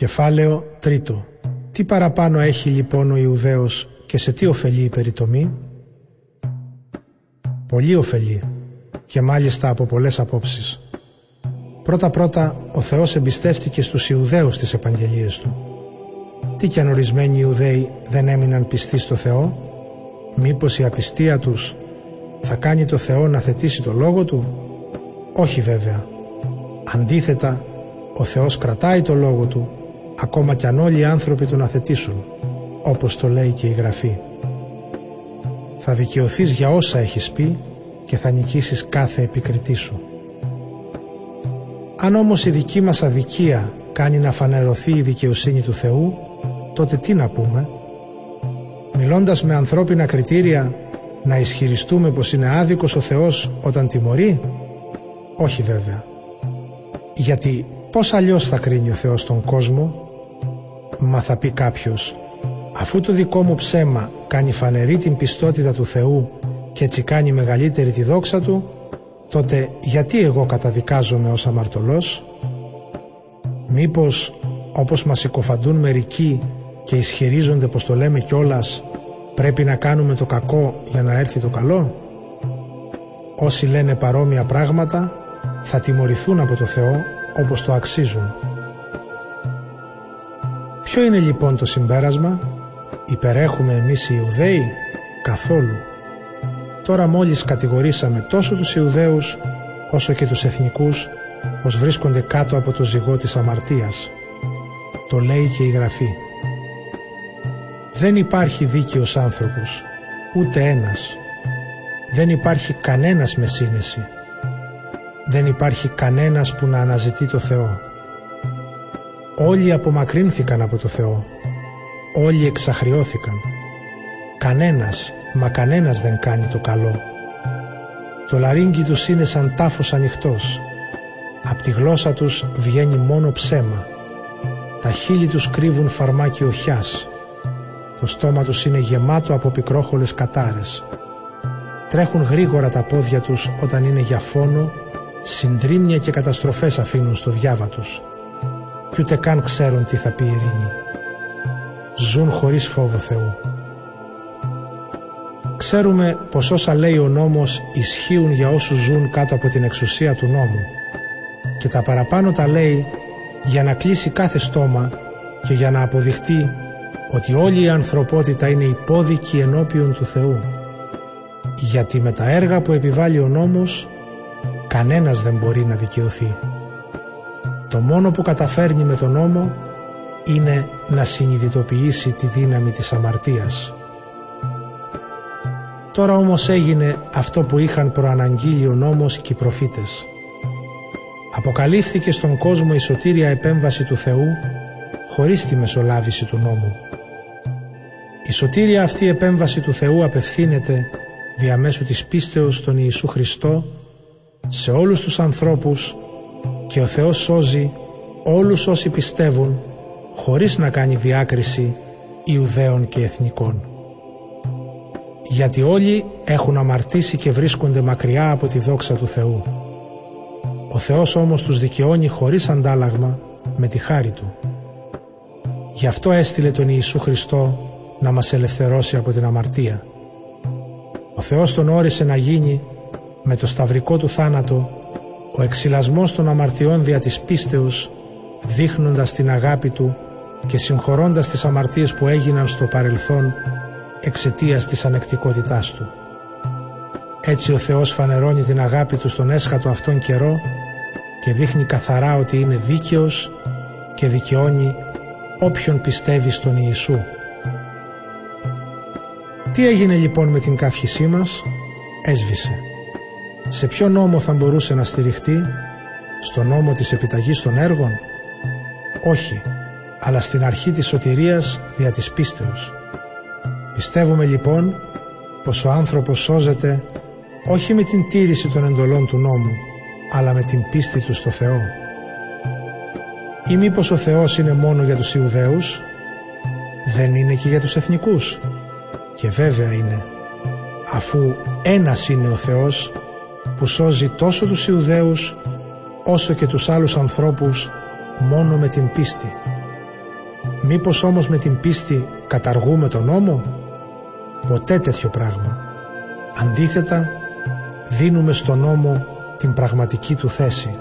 Κεφάλαιο τρίτο. Τι παραπάνω έχει λοιπόν ο Ιουδαίος και σε τι ωφελεί η περιτομή; Πολύ ωφελεί και μάλιστα από πολλές απόψεις. Πρώτα-πρώτα ο Θεός εμπιστεύτηκε στους Ιουδαίους τις επαγγελίες Του. Τι κι αν ορισμένοι Ιουδαίοι δεν έμειναν πιστοί στο Θεό, μήπως η απιστία τους θα κάνει το Θεό να θετήσει το Λόγο Του; Όχι βέβαια. Αντίθετα, ο Θεός κρατάει το Λόγο Του ακόμα κι αν όλοι οι άνθρωποι τον αθετήσουν, όπως το λέει και η Γραφή. Θα δικαιωθείς για όσα έχεις πει και θα νικήσεις κάθε επικριτή σου. Αν όμως η δική μας αδικία κάνει να φανερωθεί η δικαιοσύνη του Θεού, τότε τι να πούμε; Μιλώντας με ανθρώπινα κριτήρια, να ισχυριστούμε πως είναι άδικος ο Θεός όταν τιμωρεί; Όχι βέβαια. Γιατί πώς αλλιώς θα κρίνει ο Θεός τον κόσμο; Μα θα πει κάποιος, αφού το δικό μου ψέμα κάνει φανερή την πιστότητα του Θεού και έτσι κάνει μεγαλύτερη τη δόξα Του, τότε γιατί εγώ καταδικάζομαι ως αμαρτωλός; Μήπως, όπως μας συκοφαντούν μερικοί και ισχυρίζονται πως το λέμε κιόλας, πρέπει να κάνουμε το κακό για να έρθει το καλό; Όσοι λένε παρόμοια πράγματα θα τιμωρηθούν από το Θεό όπως το αξίζουν. Ποιο είναι λοιπόν το συμπέρασμα, υπερέχουμε εμείς οι Ιουδαίοι, καθόλου. Τώρα μόλις κατηγορήσαμε τόσο τους Ιουδαίους όσο και τους εθνικούς πως βρίσκονται κάτω από το ζυγό της αμαρτίας. Το λέει και η Γραφή. Δεν υπάρχει δίκαιος άνθρωπος, ούτε ένας. Δεν υπάρχει κανένας με σύνεση. Δεν υπάρχει κανένας που να αναζητεί το Θεό. Όλοι απομακρύνθηκαν από το Θεό. Όλοι εξαχριώθηκαν. Κανένας, μα κανένας δεν κάνει το καλό. Το λαρίνκι τους είναι σαν τάφος ανοιχτός. Απ' τη γλώσσα τους βγαίνει μόνο ψέμα. Τα χείλη τους κρύβουν φαρμάκι οχιάς. Το στόμα τους είναι γεμάτο από πικρόχολες κατάρες. Τρέχουν γρήγορα τα πόδια τους όταν είναι για φόνο, συντρίμμια και καταστροφές αφήνουν στο διάβα τους κι ούτε καν ξέρουν τι θα πει η ειρήνη. Ζουν χωρίς φόβο Θεού. Ξέρουμε πως όσα λέει ο νόμος ισχύουν για όσους ζουν κάτω από την εξουσία του νόμου και τα παραπάνω τα λέει για να κλείσει κάθε στόμα και για να αποδειχτεί ότι όλη η ανθρωπότητα είναι υπόδικη ενώπιον του Θεού. Γιατί με τα έργα που επιβάλλει ο νόμος κανένας δεν μπορεί να δικαιωθεί. Το μόνο που καταφέρνει με τον νόμο είναι να συνειδητοποιήσει τη δύναμη της αμαρτίας. Τώρα όμως έγινε αυτό που είχαν προαναγγείλει ο νόμος και οι προφήτες. Αποκαλύφθηκε στον κόσμο η σωτήρια επέμβαση του Θεού χωρίς τη μεσολάβηση του νόμου. Η σωτήρια αυτή επέμβαση του Θεού απευθύνεται διαμέσου της πίστεως στον Ιησού Χριστό σε όλους τους ανθρώπους και ο Θεός σώζει όλους όσοι πιστεύουν χωρίς να κάνει διάκριση Ιουδαίων και Εθνικών. Γιατί όλοι έχουν αμαρτήσει και βρίσκονται μακριά από τη δόξα του Θεού. Ο Θεός όμως τους δικαιώνει χωρίς αντάλλαγμα με τη χάρη Του. Γι' αυτό έστειλε τον Ιησού Χριστό να μας ελευθερώσει από την αμαρτία. Ο Θεός τον όρισε να γίνει με το σταυρικό του θάνατο ο εξυλασμός των αμαρτιών δια της πίστεως δείχνοντας την αγάπη του και συγχωρώντας τις αμαρτίες που έγιναν στο παρελθόν εξαιτίας της ανεκτικότητάς του. Έτσι ο Θεός φανερώνει την αγάπη του στον έσχατο αυτόν καιρό και δείχνει καθαρά ότι είναι δίκαιος και δικαιώνει όποιον πιστεύει στον Ιησού. Τι έγινε λοιπόν με την καύχησή μας, έσβησε. Σε ποιο νόμο θα μπορούσε να στηριχτεί, στο νόμο της επιταγής των έργων, όχι, αλλά στην αρχή της σωτηρίας δια της πίστεως. Πιστεύουμε λοιπόν πως ο άνθρωπος σώζεται όχι με την τήρηση των εντολών του νόμου, αλλά με την πίστη του στο Θεό. Ή μήπως ο Θεός είναι μόνο για τους Ιουδαίους, δεν είναι και για τους εθνικούς. Και βέβαια είναι, αφού ένας είναι ο Θεός που σώζει τόσο τους Ιουδαίους όσο και τους άλλους ανθρώπους μόνο με την πίστη. Μήπως όμως με την πίστη καταργούμε τον νόμο; Ποτέ τέτοιο πράγμα. Αντίθετα, δίνουμε στον νόμο την πραγματική του θέση.